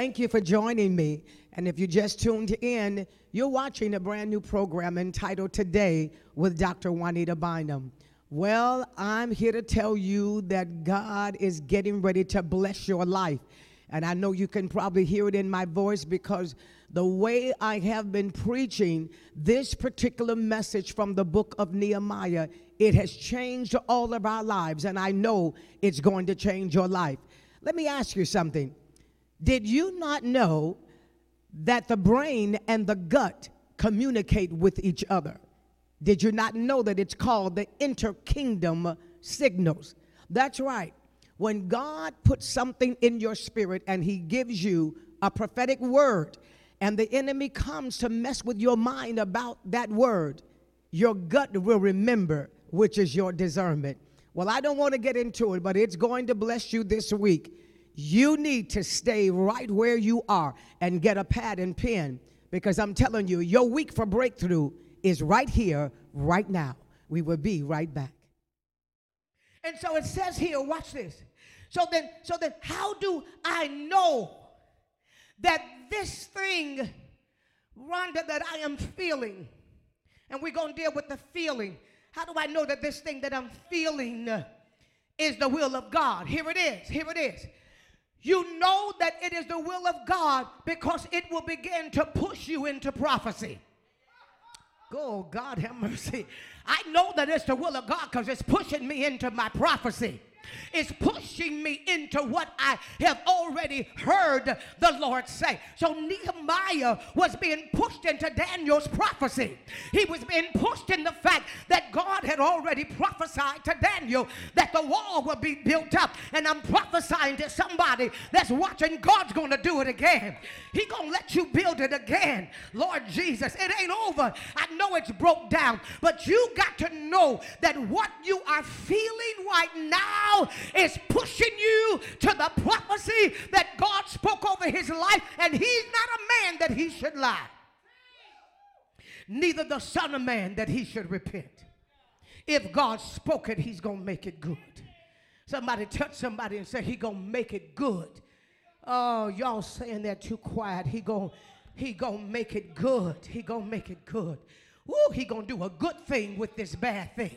Thank you for joining me. And if you just tuned in, you're watching a brand new program entitled Today with Dr. Juanita Bynum. Well, I'm here to tell you that God is getting ready to bless your life. And I know you can probably hear it in my voice because the way I have been preaching this particular message from the book of Nehemiah, it has changed all of our lives. And I know it's going to change your life. Let me ask you something. Did you not know that the brain and the gut communicate with each other? Did you not know that it's called the interkingdom signals? That's right. When God puts something in your spirit and He gives you a prophetic word, and the enemy comes to mess with your mind about that word, your gut will remember, which is your discernment. Well, I don't want to get into it, but it's going to bless you this week you need to stay right where you are and get a pad and pen because I'm telling you, your week for breakthrough is right here, right now. We will be right back. And so it says here, watch this. So then, so then how do I know that this thing, Rhonda, that I am feeling, and we're to deal with the feeling. How do I know that this thing that I'm feeling is the will of God? Here it is. Here it is. You know that it is the will of God because it will begin to push you into prophecy. Oh, God have mercy. I know that it's the will of God because it's pushing me into my prophecy is pushing me into what I have already heard the Lord say. So Nehemiah was being pushed into Daniel's prophecy. He was being pushed in the fact that God had already prophesied to Daniel that the wall would be built up. And I'm prophesying to somebody that's watching God's going to do it again. He going to let you build it again. Lord Jesus, it ain't over. I know it's broke down, but you got to know that what you are feeling right now is pushing you to the prophecy that God spoke over his life, and he's not a man that he should lie. Neither the Son of Man that he should repent. If God spoke it, he's going to make it good. Somebody touch somebody and say, he going to make it good. Oh, y'all saying that too quiet. He gonna he gonna make it good. He gonna make it good. Ooh, he gonna do a good thing with this bad thing.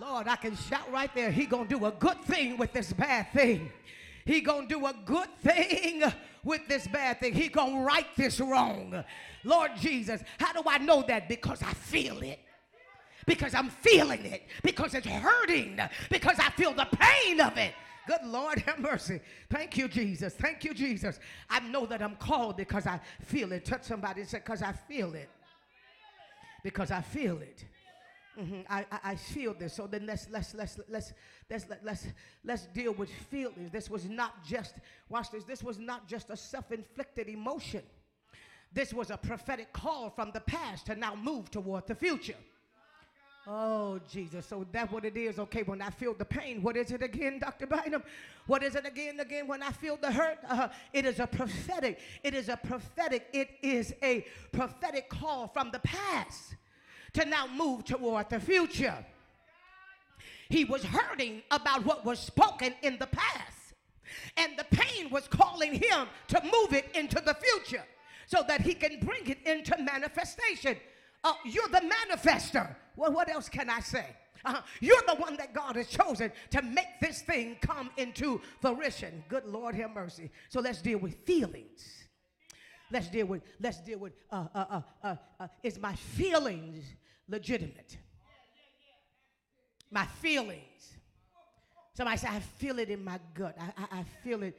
Lord, I can shout right there. He gonna do a good thing with this bad thing. He gonna do a good thing with this bad thing. He gonna right this wrong. Lord Jesus, how do I know that? Because I feel it. Because I'm feeling it. Because it's hurting. Because I feel the pain of it. Good Lord, have mercy. Thank you, Jesus. Thank you, Jesus. I know that I'm called because I feel it. Touch somebody and say, because I feel it. Because I feel it. Mm-hmm. I, I, I, feel this. So then let's let's let's let's let's let, us let us let us deal with feelings. This was not just watch this. This was not just a self-inflicted emotion. This was a prophetic call from the past to now move toward the future. Oh Jesus! So that's what it is. Okay, when I feel the pain, what is it again, Doctor Bynum? What is it again, again? When I feel the hurt, uh, it is a prophetic. It is a prophetic. It is a prophetic call from the past to now move toward the future. He was hurting about what was spoken in the past, and the pain was calling him to move it into the future so that he can bring it into manifestation. Uh, you're the manifester. Well, what else can I say? Uh, you're the one that God has chosen to make this thing come into fruition. Good Lord, have mercy. So let's deal with feelings. Let's deal with, let's deal with, uh, uh, uh, uh, uh is my feelings legitimate. My feelings. Somebody say, I feel it in my gut. I, I, I feel it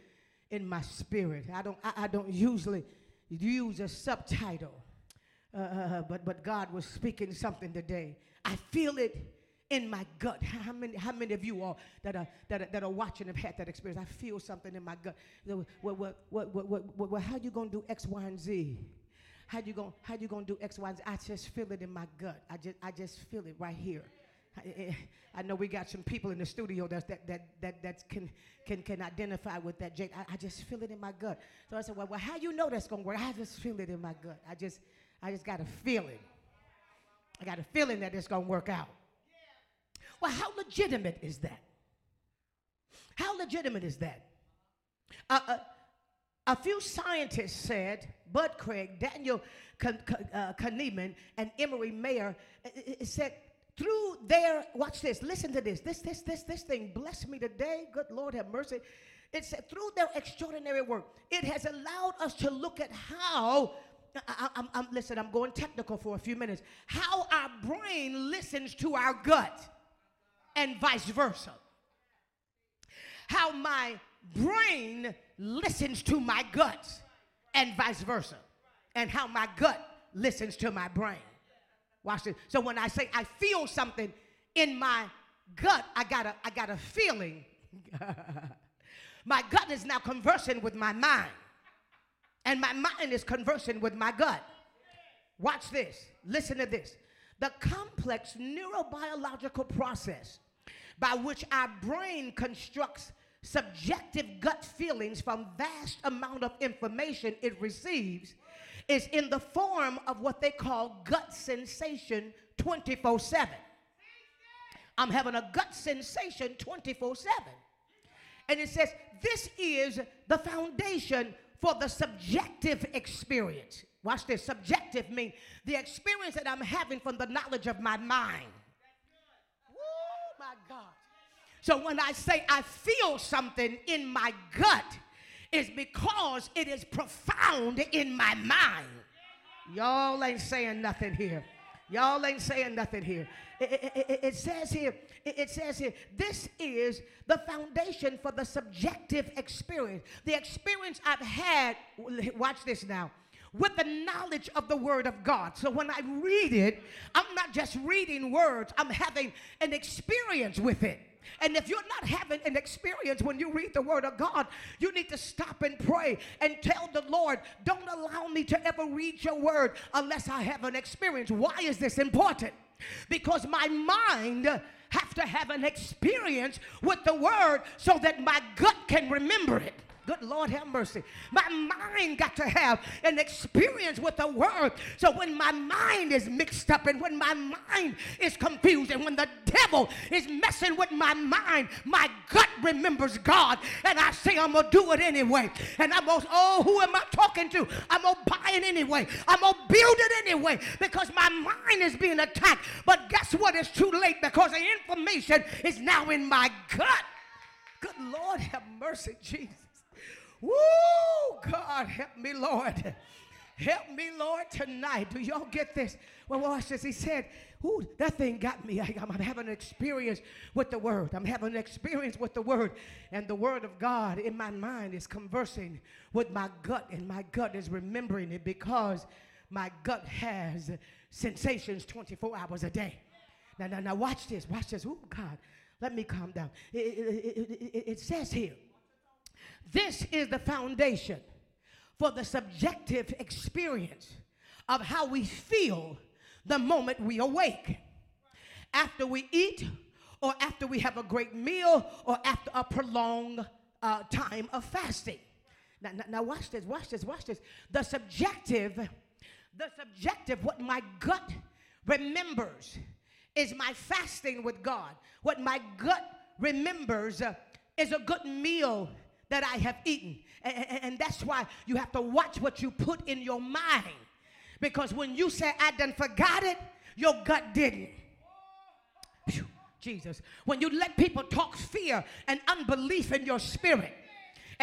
in my spirit. I don't, I, I don't usually use a subtitle. Uh, uh, uh, but, but God was speaking something today. I feel it in my gut. How many, how many of you all that are, that are, that are watching have had that experience? I feel something in my gut. Well, well, well, well, well how you going to do X, Y, and Z? How you gonna how you gonna do X, Y, Z? I just feel it in my gut. I just I just feel it right here. I, I know we got some people in the studio that that that that, that can can can identify with that, Jake. I, I just feel it in my gut. So I said, well, well, how you know that's gonna work? I just feel it in my gut. I just I just got a feeling. I got a feeling that it's gonna work out. Well, how legitimate is that? How legitimate is that? Uh, uh, a few scientists said, Bud Craig, Daniel uh, Kahneman, and Emeran Mayer, uh, uh, uh, said through their, watch this, listen to this, this, this, this, this thing bless me today, good Lord have mercy. It said through their extraordinary work, it has allowed us to look at how I, I'm, I'm, listen, I'm going technical for a few minutes. How our brain listens to our gut and vice versa. How my brain listens to my gut and vice versa. And how my gut listens to my brain. Watch this. So when I say I feel something in my gut, I got a, I got a feeling. my gut is now conversing with my mind. And my mind is conversing with my gut. Watch this. Listen to this. The complex neurobiological process by which our brain constructs subjective gut feelings from vast amount of information it receives is in the form of what they call gut sensation 24 7. I'm having a gut sensation 24 7. And it says, This is the foundation for the subjective experience. Watch this. Subjective means the experience that I'm having from the knowledge of my mind. Oh, my God. So when I say I feel something in my gut, is because it is profound in my mind. Y'all ain't saying nothing here. Y'all ain't saying nothing here. It, it, it, it says here, it, says here, this is the foundation for the subjective experience. The experience I've had, watch this now, with the knowledge of the Word of God. So when I read it, I'm not just reading words, I'm having an experience with it. And if you're not having an experience when you read the Word of God, you need to stop and pray and tell the Lord, don't allow me to ever read your Word unless I have an experience. Why is this important? Because my mind have to have an experience with the Word so that my gut can remember it. Good Lord, have mercy. My mind got to have an experience with the word. So when my mind is mixed up and when my mind is confused and when the devil is messing with my mind, my gut remembers God. And I say, I'm going to do it anyway. And I'm going to, oh, who am I talking to? I'm going to buy it anyway. I'm going to build it anyway because my mind is being attacked. But guess what? It's too late because the information is now in my gut. Good Lord, have mercy, Jesus. Woo! God, help me, Lord. Help me, Lord, tonight. Do y'all get this? Well, watch this. He said, Ooh, that thing got me. I, am having an experience with the word. I'm having an experience with the word. And the word of God in my mind is conversing with my gut, and my gut is remembering it because my gut has sensations 24 hours a day. Now, now, now, watch this. Watch this. Oh, God, let me calm down. It, it, it, it says here this is the foundation for the subjective experience of how we feel the moment we awake. After we eat, or after we have a great meal, or after a prolonged uh, time of fasting. Now, now, now, watch this, watch this, watch this. The subjective, the subjective, what my gut remembers is my fasting with God. What my gut remembers uh, is a good meal that I have eaten. And, and, that's why you have to watch what you put in your mind. Because when you say, I done forgot it, your gut didn't. Jesus. When you let people talk fear and unbelief in your spirit,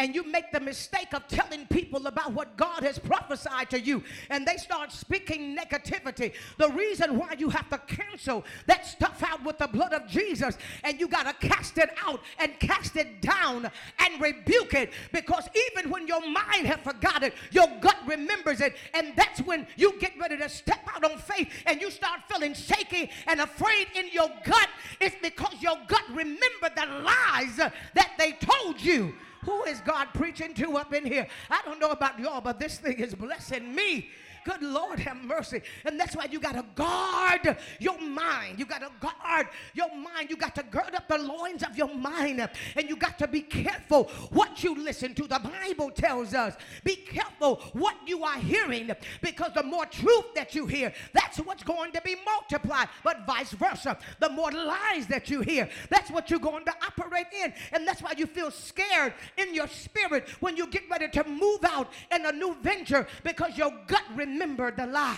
and you make the mistake of telling people about what God has prophesied to you and they start speaking negativity. The reason why you have to cancel that stuff out with the blood of Jesus and you got to cast it out and cast it down and rebuke it because even when your mind has forgot it, your gut remembers it. And that's when you get ready to step out on faith and you start feeling shaky and afraid in your gut. It's because your gut remembered the lies that they told you. Who is God preaching to up in here? I don't know about y'all, but this thing is blessing me Good Lord, have mercy. And that's why you got to guard your mind. You got to guard your mind. You got to gird up the loins of your mind. And you got to be careful what you listen to. The Bible tells us be careful what you are hearing because the more truth that you hear, that's what's going to be multiplied. But vice versa, the more lies that you hear, that's what you're going to operate in. And that's why you feel scared in your spirit when you get ready to move out in a new venture because your gut remembered the lie.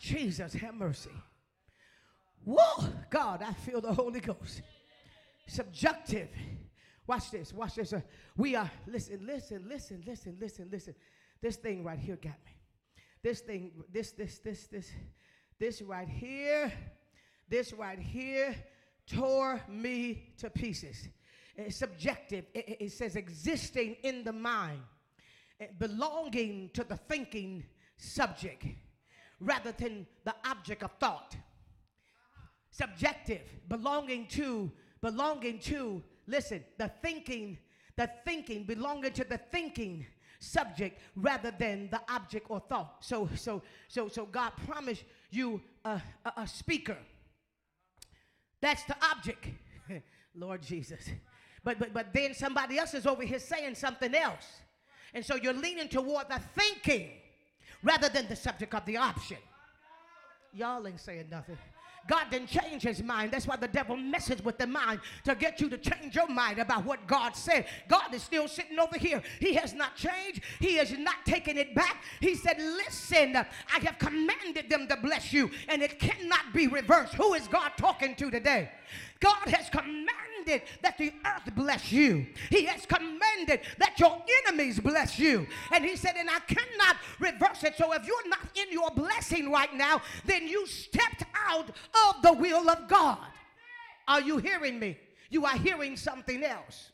Jesus, have mercy. Whoa, God, I feel the Holy Ghost. Subjective. Watch this, watch this. Uh, we are, listen, listen, listen, listen, listen, listen. This thing right here got me. This thing, this, this, this, this, this right here, this right here tore me to pieces. It's subjective. It, it says existing in the mind, Eh, belonging to the thinking subject rather than the object of thought. Subjective, belonging to, belonging to, listen, the thinking, the thinking, belonging to the thinking subject rather than the object or thought. So, so, so, so God promised you a, a, a speaker. That's the object, Lord Jesus. But, but, but then somebody else is over here saying something else. And so you're leaning toward the thinking rather than the subject of the option. Y'all ain't saying nothing. God didn't change his mind. That's why the devil messes with the mind to get you to change your mind about what God said. God is still sitting over here. He has not changed. He has not taken it back. He said, Listen, I have commanded them to bless you, and it cannot be reversed. Who is God talking to today? God has commanded that the earth bless you. He has commanded that your enemies bless you. And he said, and I cannot reverse it. So if you're not in your blessing right now, then you stepped out of the will of God. Are you hearing me? You are hearing something else.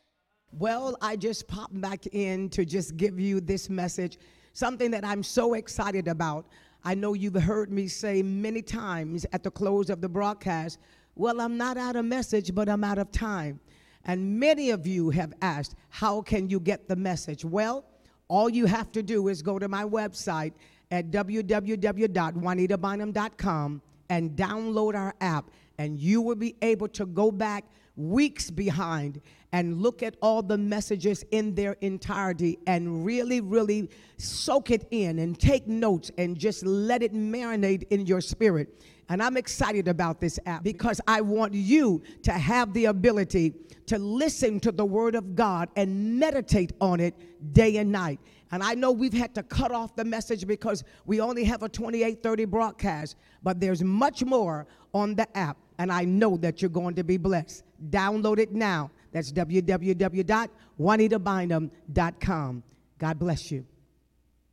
Well, I just popped back in to just give you this message, something that I'm so excited about. I know you've heard me say many times at the close of the broadcast well, I'm not out of message, but I'm out of time. And many of you have asked, How can you get the message? Well, all you have to do is go to my website at www.juanitabynum.com and download our app, and you will be able to go back weeks behind and look at all the messages in their entirety and really, really soak it in and take notes and just let it marinate in your spirit. And I'm excited about this app because I want you to have the ability to listen to the Word of God and meditate on it day and night. And I know we've had to cut off the message because we only have a 2830 broadcast, but there's much more on the app. And I know that you're going to be blessed. Download it now. That's www.juanitabynum.com. God bless you.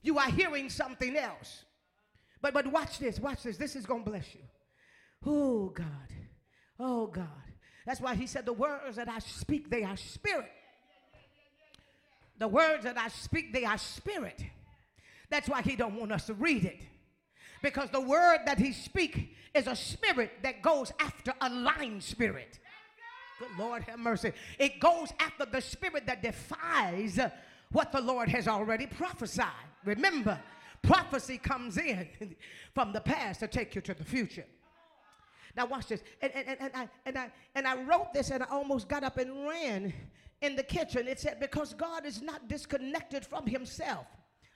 You are hearing something else. But but watch this, watch this. This is gonna bless you. Oh God. Oh God. That's why he said the words that I speak, they are spirit. The words that I speak, they are spirit. That's why he don't want us to read it. Because the word that he speak is a spirit that goes after a lying spirit. Good Lord have mercy. It goes after the spirit that defies what the Lord has already prophesied. Remember, prophecy comes in from the past to take you to the future. Now watch this. And, and, and, and, I, and, I, and I wrote this and I almost got up and ran in the kitchen. It said, because God is not disconnected from himself.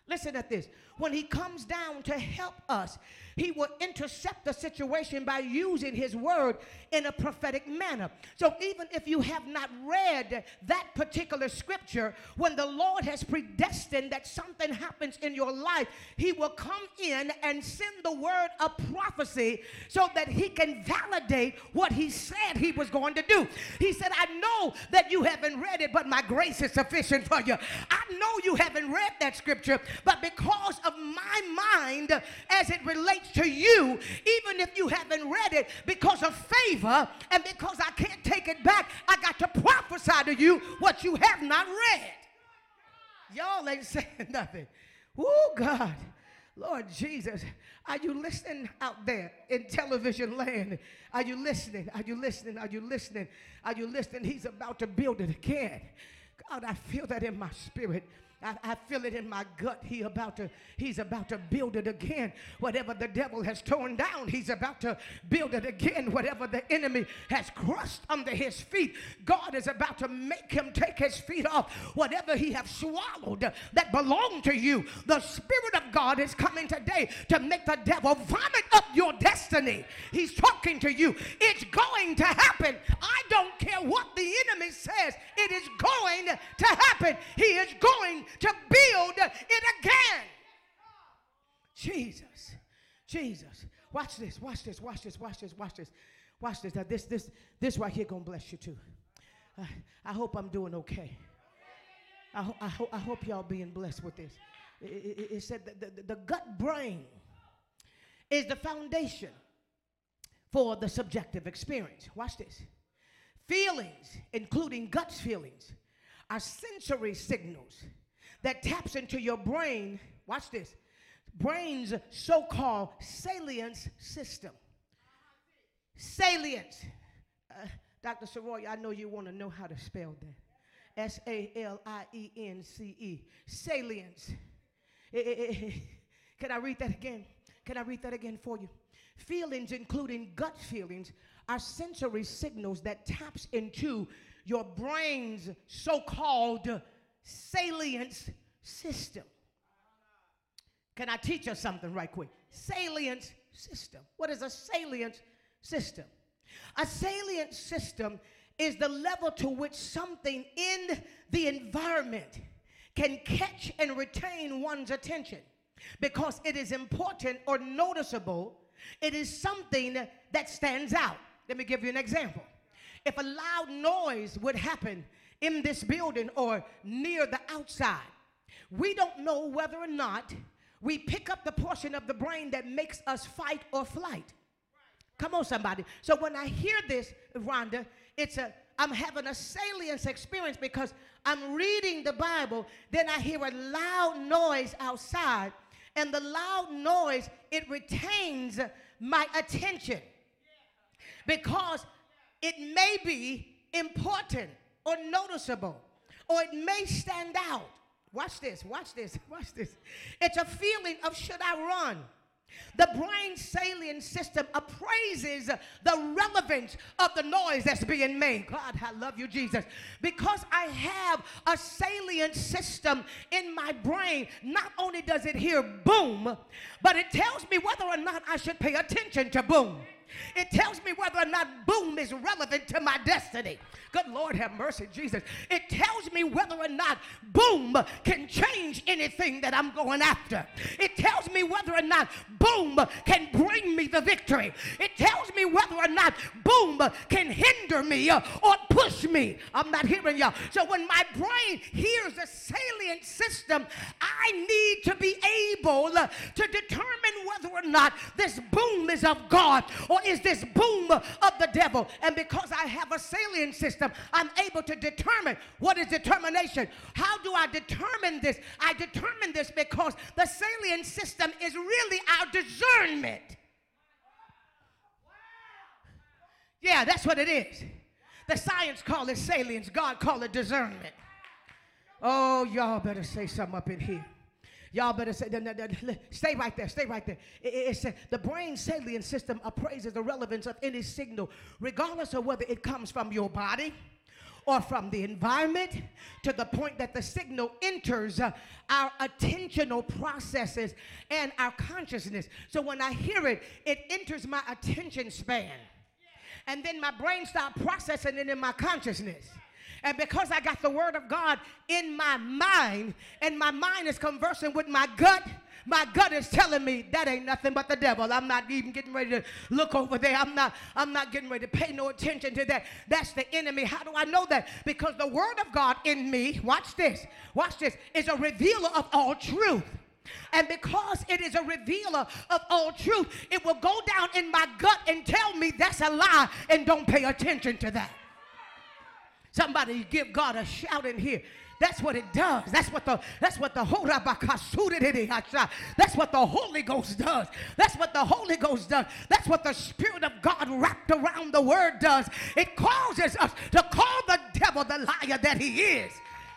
Listen at this. When he comes down to help us, he will intercept the situation by using his word in a prophetic manner. So even if you have not read that particular scripture, when the Lord has predestined that something happens in your life, he will come in and send the word of prophecy so that he can validate what he said he was going to do. He said, I know that you haven't read it, but my grace is sufficient for you. I know you haven't read that scripture, but because of my mind as it relates to you, even if you haven't read it, because of favor and because I can't take it back, I got to prophesy to you what you have not read. Y'all ain't saying nothing. Oh, God. Lord Jesus, are you listening out there in television land? Are you listening? Are you listening? Are you listening? Are you listening? He's about to build it again. God, I feel that in my spirit. I, I, feel it in my gut. He about to, he's about to build it again. Whatever the devil has torn down, he's about to build it again. Whatever the enemy has crushed under his feet, God is about to make him take his feet off. Whatever he has swallowed that belonged to you, the Spirit of God is coming today to make the devil vomit up your destiny. He's talking to you. It's going to happen. I don't care what the enemy says. It is going to happen. He is going to build it again. Jesus. Jesus. Watch this. Watch this. Watch this. Watch this. Watch this. Watch this. Now this this this right here gonna bless you too. I, hope I'm doing okay. I, ho- I, ho- I hope y'all being blessed with this. It, it, it said the, the, the gut brain is the foundation for the subjective experience. Watch this. Feelings, including gut feelings, are sensory signals that taps into your brain. Watch this. Brain's so-called salience system. Salience. Uh, Dr. Soroy, I know you want to know how to spell that. S A L I E N C E. Salience. Can I read that again? Can I read that again for you? Feelings, including gut feelings, are sensory signals that taps into your brain's so-called salience system. Can I teach you something right quick? Salience system. What is a salience system? A salient system is the level to which something in the environment can catch and retain one's attention because it is important or noticeable. It is something that stands out. Let me give you an example. If a loud noise would happen in this building or near the outside, we don't know whether or not we pick up the portion of the brain that makes us fight or flight. Come on, somebody. So when I hear this, Rhonda, it's a I'm having a salience experience because I'm reading the Bible, then I hear a loud noise outside, and the loud noise it retains my attention because it may be important or noticeable or it may stand out. Watch this, watch this, watch this. It's a feeling of should I run? The brain salient system appraises the relevance of the noise that's being made. God, I love you, Jesus. Because I have a salient system in my brain, not only does it hear boom, but it tells me whether or not I should pay attention to boom. It tells me whether or not boom is relevant to my destiny. Good Lord, have mercy, Jesus. It tells me whether or not boom can change anything that I'm going after. It tells me whether or not boom can bring me the victory. It tells me whether or not boom can hinder me or push me. I'm not hearing y'all. So when my brain hears a salient system, I need to be able to determine whether or not this boom is of God or is this boom of the devil? And because I have a salient system, I'm able to determine what is determination. How do I determine this? I determine this because the salient system is really our discernment. Yeah, that's what it is. The science call it salience, God call it discernment. Oh, y'all better say something up in here. Y'all better say, stay right there, stay right there. It, the brain salient system appraises the relevance of any signal, regardless of whether it comes from your body or from the environment to the point that the signal enters uh, our attentional processes and our consciousness. So when I hear it, it enters my attention span. And then my brain starts processing it in my consciousness. And because I got the word of God in my mind, and my mind is conversing with my gut, my gut is telling me that ain't nothing but the devil. I'm not even getting ready to look over there. I'm not, I'm not getting ready to pay no attention to that. That's the enemy. How do I know that? Because the word of God in me, watch this, watch this, is a revealer of all truth. And because it is a revealer of all truth, it will go down in my gut and tell me that's a lie and don't pay attention to that. Somebody give God a shout in here. That's what it does. That's what the that's what the that's what the Holy Ghost does. That's what the Holy Ghost does. That's what the Spirit of God wrapped around the word does. It causes us to call the devil the liar that he is.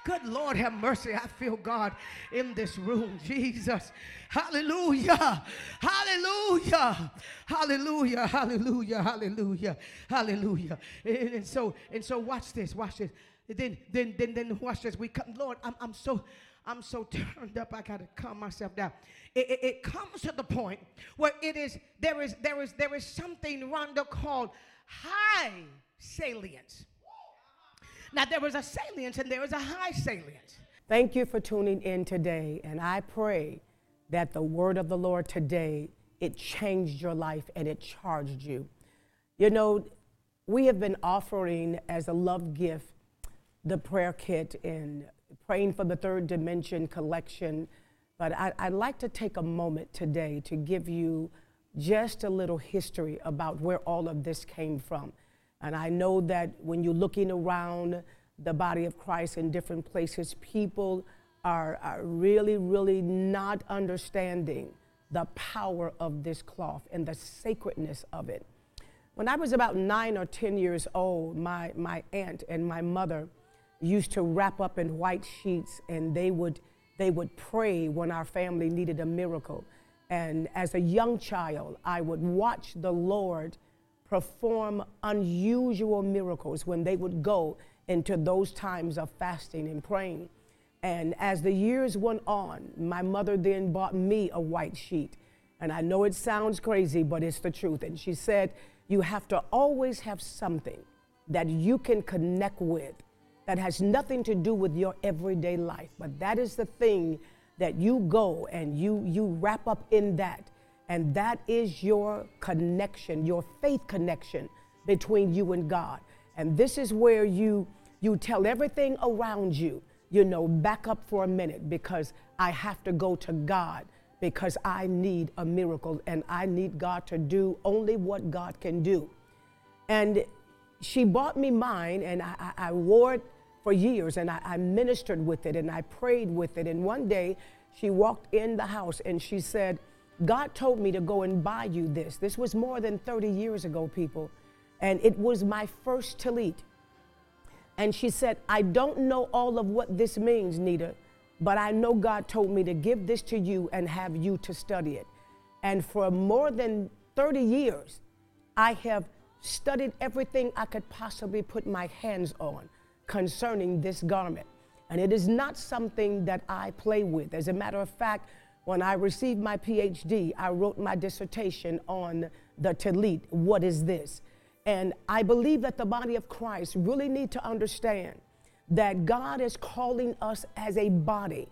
Good Lord, have mercy. I feel God in this room. Jesus. Hallelujah. Hallelujah. Hallelujah. Hallelujah. Hallelujah. Hallelujah. And, and so, and so watch this. Watch this. Then, then, then, then watch this. We come, Lord, I'm, I'm so I'm so turned up, I gotta calm myself down. It, it, it, comes to the point where it is there is there is there is something Rhonda called high salience. Now there was a salience and there was a high salience. Thank you for tuning in today, and I pray that the word of the Lord today it changed your life and it charged you. You know, we have been offering as a love gift the prayer kit in praying for the third dimension collection. But I, would like to take a moment today to give you just a little history about where all of this came from. And I know that when you're looking around the body of Christ in different places, people are, are really, really not understanding the power of this cloth and the sacredness of it. When I was about nine or 10 years old, my, my aunt and my mother used to wrap up in white sheets and they would they would pray when our family needed a miracle and as a young child i would watch the lord perform unusual miracles when they would go into those times of fasting and praying. And as the years went on my mother then bought me a white sheet. And i know it sounds crazy but it's the truth. And she said you have to always have something that you can connect with that has nothing to do with your everyday life, but that is the thing that you go and you you wrap up in that and that is your connection your faith connection between you and god and this is where you you tell everything around you you know back up for a minute because i have to go to god because i need a miracle and i need god to do only what god can do and she bought me mine and I, I, I wore it for years and I, I, ministered with it and I prayed with it. And one day she walked in the house and she said, God told me to go and buy you this. This was more than 30 years ago, people. And it was my first tallit. And she said, I don't know all of what this means, Nita, but I know God told me to give this to you and have you to study it. And for more than 30 years, I have studied everything I could possibly put my hands on concerning this garment. And it is not something that I play with. As a matter of fact, when I received my PhD, I wrote my dissertation on the Tallit. What is this? And I believe that the body of Christ really need to understand that God is calling us as a body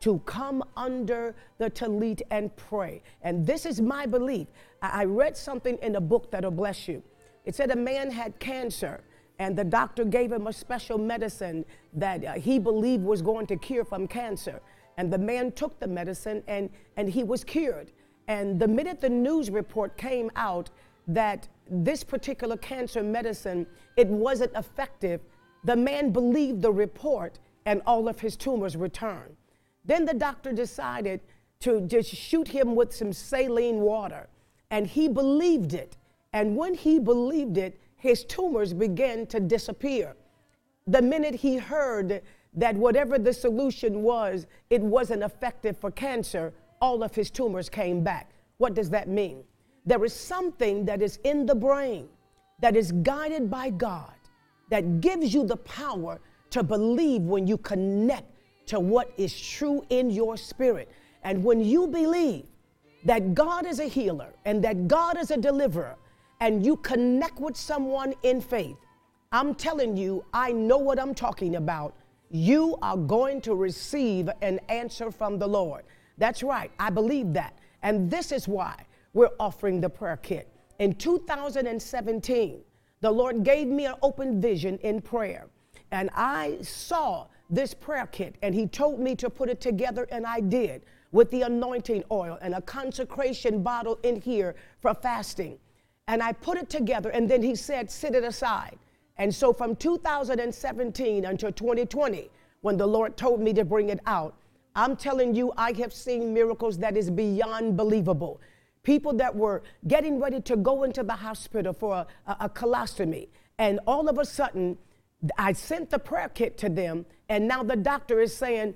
to come under the Tallit and pray. And this is my belief. I read something in a book that'll bless you. It said a man had cancer and the doctor gave him a special medicine that uh, he believed was going to cure from cancer. And the man took the medicine and, and he was cured. And the minute the news report came out that this particular cancer medicine, it wasn't effective, the man believed the report and all of his tumors returned. Then the doctor decided to just shoot him with some saline water. And he believed it. And when he believed it, his tumors began to disappear. The minute he heard that whatever the solution was, it wasn't effective for cancer, all of his tumors came back. What does that mean? There is something that is in the brain that is guided by God that gives you the power to believe when you connect to what is true in your spirit. And when you believe that God is a healer and that God is a deliverer and you connect with someone in faith, I'm telling you, I know what I'm talking about. You are going to receive an answer from the Lord. That's right, I believe that. And this is why we're offering the prayer kit. In 2017, the Lord gave me an open vision in prayer, and I saw this prayer kit, and He told me to put it together, and I did with the anointing oil and a consecration bottle in here for fasting. And I put it together, and then he said, Sit it aside. And so from 2017 until 2020, when the Lord told me to bring it out, I'm telling you, I have seen miracles that is beyond believable. People that were getting ready to go into the hospital for a, a, colostomy, and all of a sudden, I sent the prayer kit to them, and now the doctor is saying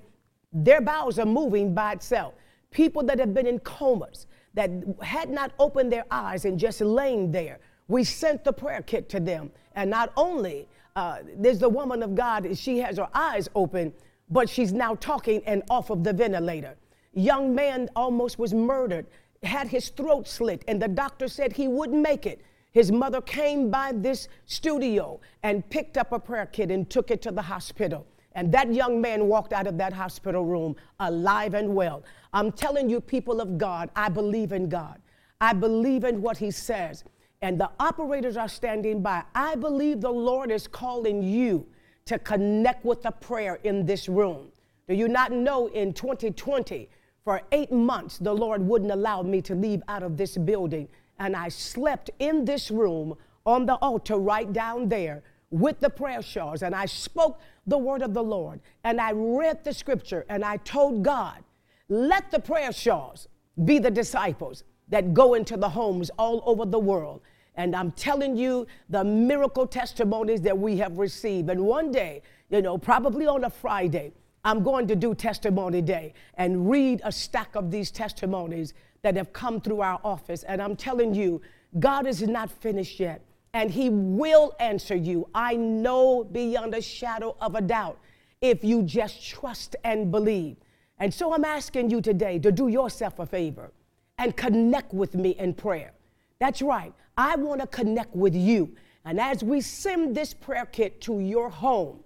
their bowels are moving by itself. People that have been in comas, that had not opened their eyes and just laying there. We sent the prayer kit to them. And not only uh, there's the woman of God, she has her eyes open, but she's now talking and off of the ventilator. Young man almost was murdered, had his throat slit, and the doctor said he wouldn't make it. His mother came by this studio and picked up a prayer kit and took it to the hospital. And that young man walked out of that hospital room alive and well. I'm telling you, people of God, I believe in God. I believe in what He says. And the operators are standing by. I believe the Lord is calling you to connect with the prayer in this room. Do you not know in 2020, for eight months, the Lord wouldn't allow me to leave out of this building? And I slept in this room on the altar right down there with the prayer shawls. And I spoke the word of the Lord. And I read the scripture and I told God, let the prayer shawls be the disciples that go into the homes all over the world. And I'm telling you the miracle testimonies that we have received. And one day, you know, probably on a Friday, I'm going to do testimony day and read a stack of these testimonies that have come through our office. And I'm telling you, God is not finished yet, and He will answer you. I know beyond a shadow of a doubt if you just trust and believe. And so I'm asking you today to do yourself a favor and connect with me in prayer. That's right. I want to connect with you. And as we send this prayer kit to your home,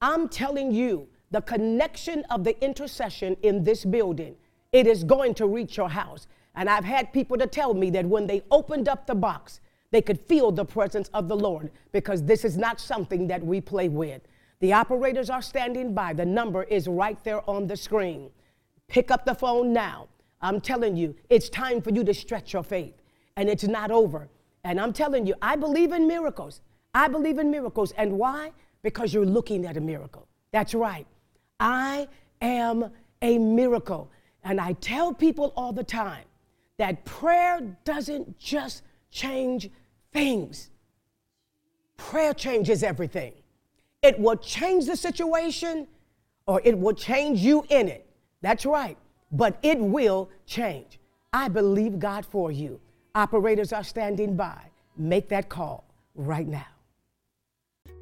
I'm telling you the connection of the intercession in this building, it is going to reach your house. And I've had people to tell me that when they opened up the box, they could feel the presence of the Lord because this is not something that we play with. The operators are standing by. The number is right there on the screen. Pick up the phone now. I'm telling you, it's time for you to stretch your faith, and it's not over. And I'm telling you, I believe in miracles. I believe in miracles. And why? Because you're looking at a miracle. That's right. I am a miracle. And I tell people all the time that prayer doesn't just change things, prayer changes everything. It will change the situation or it will change you in it. That's right. But it will change. I believe God for you. Operators are standing by. Make that call right now.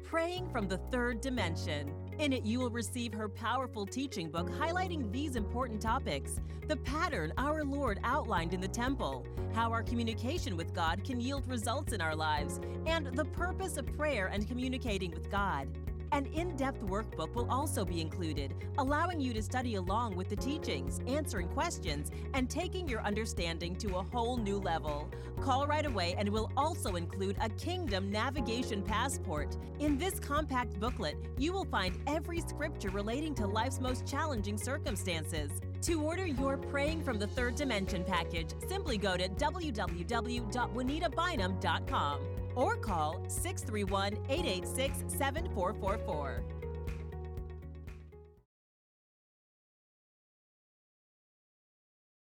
Praying from the Third Dimension. In it, you will receive her powerful teaching book highlighting these important topics the pattern our Lord outlined in the temple, how our communication with God can yield results in our lives, and the purpose of prayer and communicating with God. An in depth workbook will also be included, allowing you to study along with the teachings, answering questions, and taking your understanding to a whole new level. Call right away and we'll also include a Kingdom Navigation Passport. In this compact booklet, you will find every scripture relating to life's most challenging circumstances. To order your Praying from the Third Dimension package, simply go to www.juanitabynum.com or call 631 886 7444.